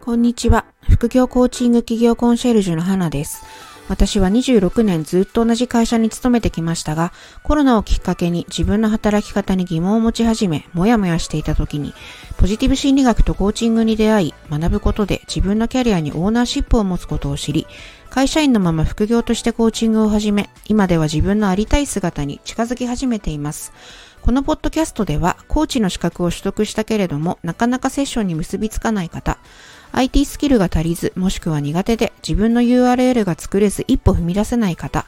こんにちは。副業コーチング企業コンシェルジュの花です。私は26年ずっと同じ会社に勤めてきましたが、コロナをきっかけに自分の働き方に疑問を持ち始め、もやもやしていた時に、ポジティブ心理学とコーチングに出会い、学ぶことで自分のキャリアにオーナーシップを持つことを知り、会社員のまま副業としてコーチングを始め、今では自分のありたい姿に近づき始めています。このポッドキャストでは、コーチの資格を取得したけれども、なかなかセッションに結びつかない方、IT スキルが足りず、もしくは苦手で自分の URL が作れず一歩踏み出せない方、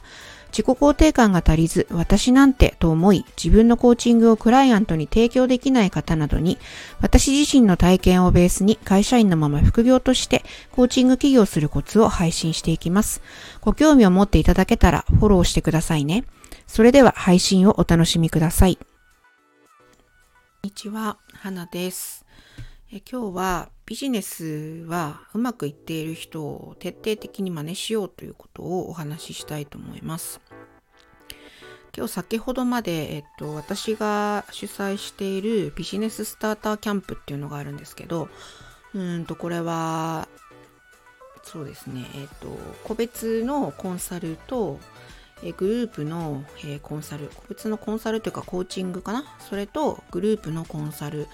自己肯定感が足りず、私なんてと思い、自分のコーチングをクライアントに提供できない方などに、私自身の体験をベースに会社員のまま副業としてコーチング起業するコツを配信していきます。ご興味を持っていただけたらフォローしてくださいね。それでは配信をお楽しみください。こんにちは、花です。え今日はビジネスはうまくいっている人を徹底的に真似しようということをお話ししたいと思います。今日先ほどまで、えっと、私が主催しているビジネススターターキャンプっていうのがあるんですけど、うんと、これは、そうですね、えっと、個別のコンサルと、えグループの、えコンサル、個別のコンサルというかコーチングかな？それとグループのコンサル、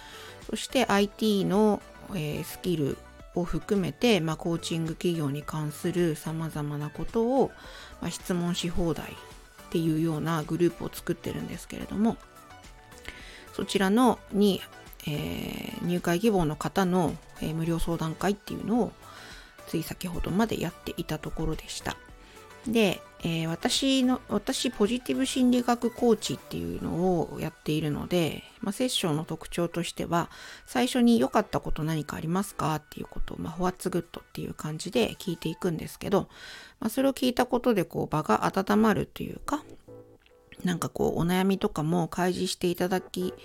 そして IT の、え、スキルを含めて、まあ、コーチング企業に関する様々なことを、まあ、質問し放題っていうようなグループを作ってるんですけれどもそちらのに、えー、入会希望の方の、えー、無料相談会っていうのをつい先ほどまでやっていたところでした。で、えー、私の、私、ポジティブ心理学コーチっていうのをやっているので、まあ、セッションの特徴としては、最初に良かったこと何かありますか？っていうことを、まあ、What's good っていう感じで聞いていくんですけど、まあ、それを聞いたことで、こう、場が温まるというか、なんかこう、お悩みとかも開示していただき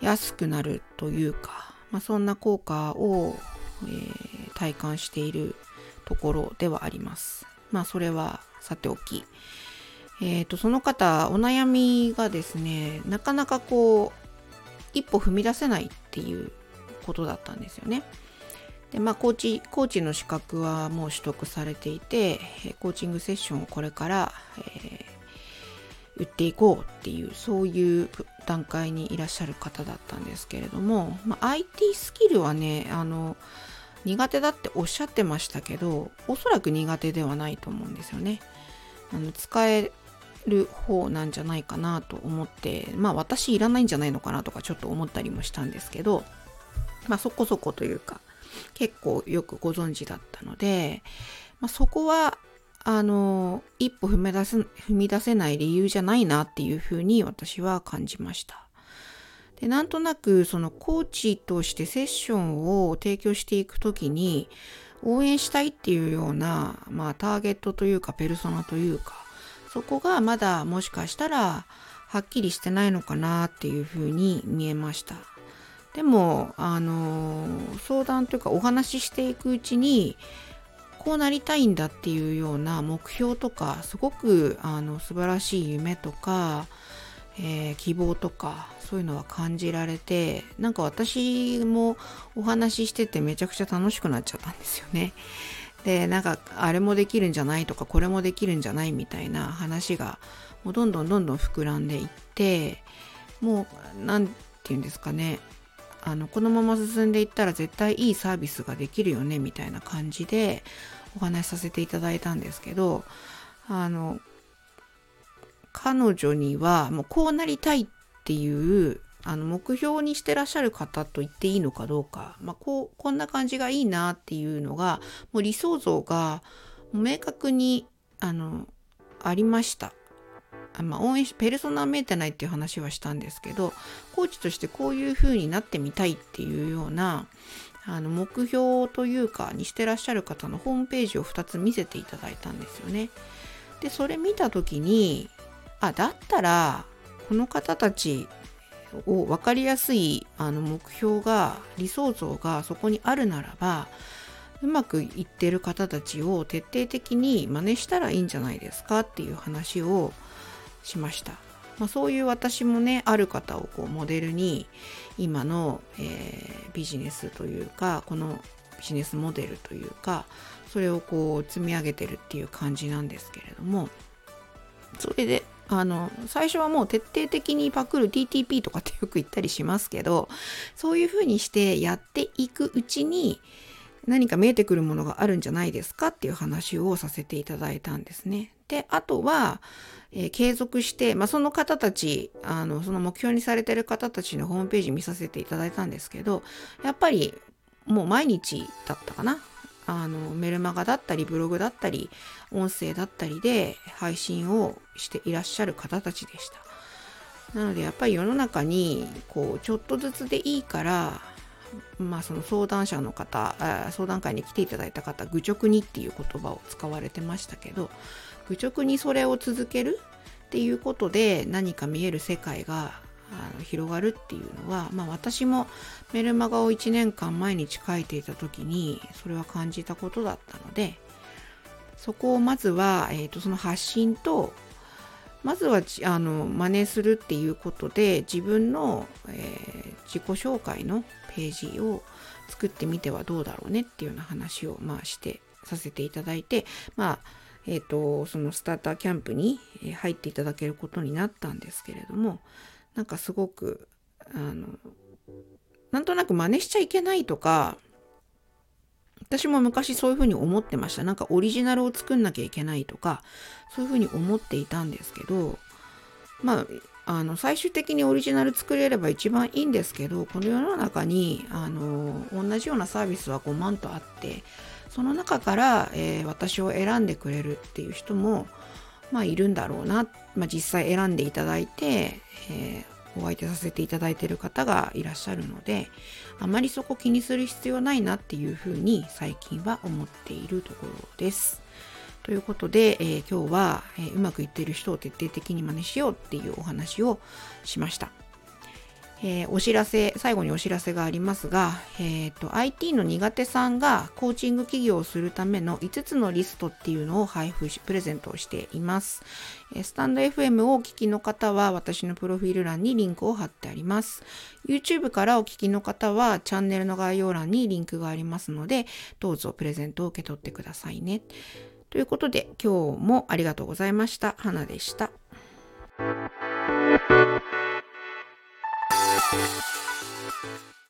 やすくなるというか、まあ、そんな効果を、えー、体感しているところではあります。まあそれはさておき。えっ、ー、と、その方、お悩みがですね、なかなかこう、一歩踏み出せないっていうことだったんですよね。で、まあ、コーチ、コーチの資格はもう取得されていて、コーチングセッションをこれから、えー、売っていこうっていう、そういう段階にいらっしゃる方だったんですけれども、まあ、IT スキルはね、あの、苦手だっておっしゃってましたけどおそらく苦手ではないと思うんですよね。あの使える方なんじゃないかなと思ってまあ私いらないんじゃないのかなとかちょっと思ったりもしたんですけどまあそこそこというか結構よくご存知だったので、まあ、そこはあの一歩踏み出せ踏み出せない理由じゃないなっていうふうに私は感じました。でなんとなくそのコーチとしてセッションを提供していくときに応援したいっていうような、まあ、ターゲットというかペルソナというかそこがまだもしかしたらはっきりしてないのかなっていうふうに見えました。でも、あの相談というかお話ししていくうちにこうなりたいんだっていうような目標とかすごくあの素晴らしい夢とかえー、希望とかそういうのは感じられてなんか私もお話ししててめちゃくちゃ楽しくなっちゃったんですよね。でなんかあれもできるんじゃないとかこれもできるんじゃないみたいな話がもうどんどんどんどん膨らんでいってもう何て言うんですかねあのこのまま進んでいったら絶対いいサービスができるよねみたいな感じでお話しさせていただいたんですけどあの彼女にはもうこうなりたいっていうあの目標にしてらっしゃる方と言っていいのかどうか、まあ、こうこんな感じがいいなっていうのがもう理想像が明確にあのありました。まあ、応援しペルソナメーテナイっていう話はしたんですけどコーチとしてこういう風になってみたいっていうようなあの目標というかにしてらっしゃる方のホームページを2つ見せていただいたんですよね。でそれ見た時にあだったらこの方たちを分かりやすいあの目標が理想像がそこにあるならばうまくいってる方たちを徹底的に真似したらいいんじゃないですかっていう話をしました。まあ、そういう私もねある方をこうモデルに今の、えー、ビジネスというかこのビジネスモデルというかそれをこう積み上げてるっていう感じなんですけれどもそれであの最初はもう徹底的にパクる TTP とかってよく言ったりしますけどそういうふうにしてやっていくうちに何か見えてくるものがあるんじゃないですかっていう話をさせていただいたんですね。であとは、えー、継続して、まあ、その方たちあのその目標にされてる方たちのホームページ見させていただいたんですけどやっぱりもう毎日だったかなあのメルマガだったりブログだったり音声だったりで配信をしていらっしゃる方たちでした。なのでやっぱり世の中にこうちょっとずつでいいからまあその相談者の方相談会に来ていただいた方愚直にっていう言葉を使われてましたけど愚直にそれを続けるっていうことで何か見える世界があの広がるっていうのは、まあ、私もメルマガを1年間毎日書いていた時にそれは感じたことだったのでそこをまずは、えーと、その発信とまずはあの真似するっていうことで自分の、えー、自己紹介のページを作ってみてはどうだろうねっていうような話を、まあ、してさせていただいてまあえっ、ー、とそのスターターキャンプに入っていただけることになったんですけれどもなんかすごくあのなんとなく真似しちゃいけないとか私も昔そういうふうに思ってました。なんかオリジナルを作んなきゃいけないとかそういうふうに思っていたんですけどまああの最終的にオリジナル作れれば一番いいんですけどこの世の中にあの同じようなサービスは5万とあってその中から、えー、私を選んでくれるっていう人もまあいるんだろうな、まあ、実際選んでいただいて、えー、お相手させていただいている方がいらっしゃるのであまりそこ気にする必要ないなっていうふうに最近は思っているところです。ということで、えー、今日は、えー、うまくいっている人を徹底的に真似しようっていうお話をしました。えー、お知らせ、最後にお知らせがありますが、えっ、ー、と、IT の苦手さんがコーチング企業をするための5つのリストっていうのを配布し、プレゼントをしています。えー、スタンド FM をお聞きの方は、私のプロフィール欄にリンクを貼ってあります。YouTube からお聞きの方は、チャンネルの概要欄にリンクがありますので、どうぞプレゼントを受け取ってくださいね。ということで、今日もありがとうございました。花でした。うん。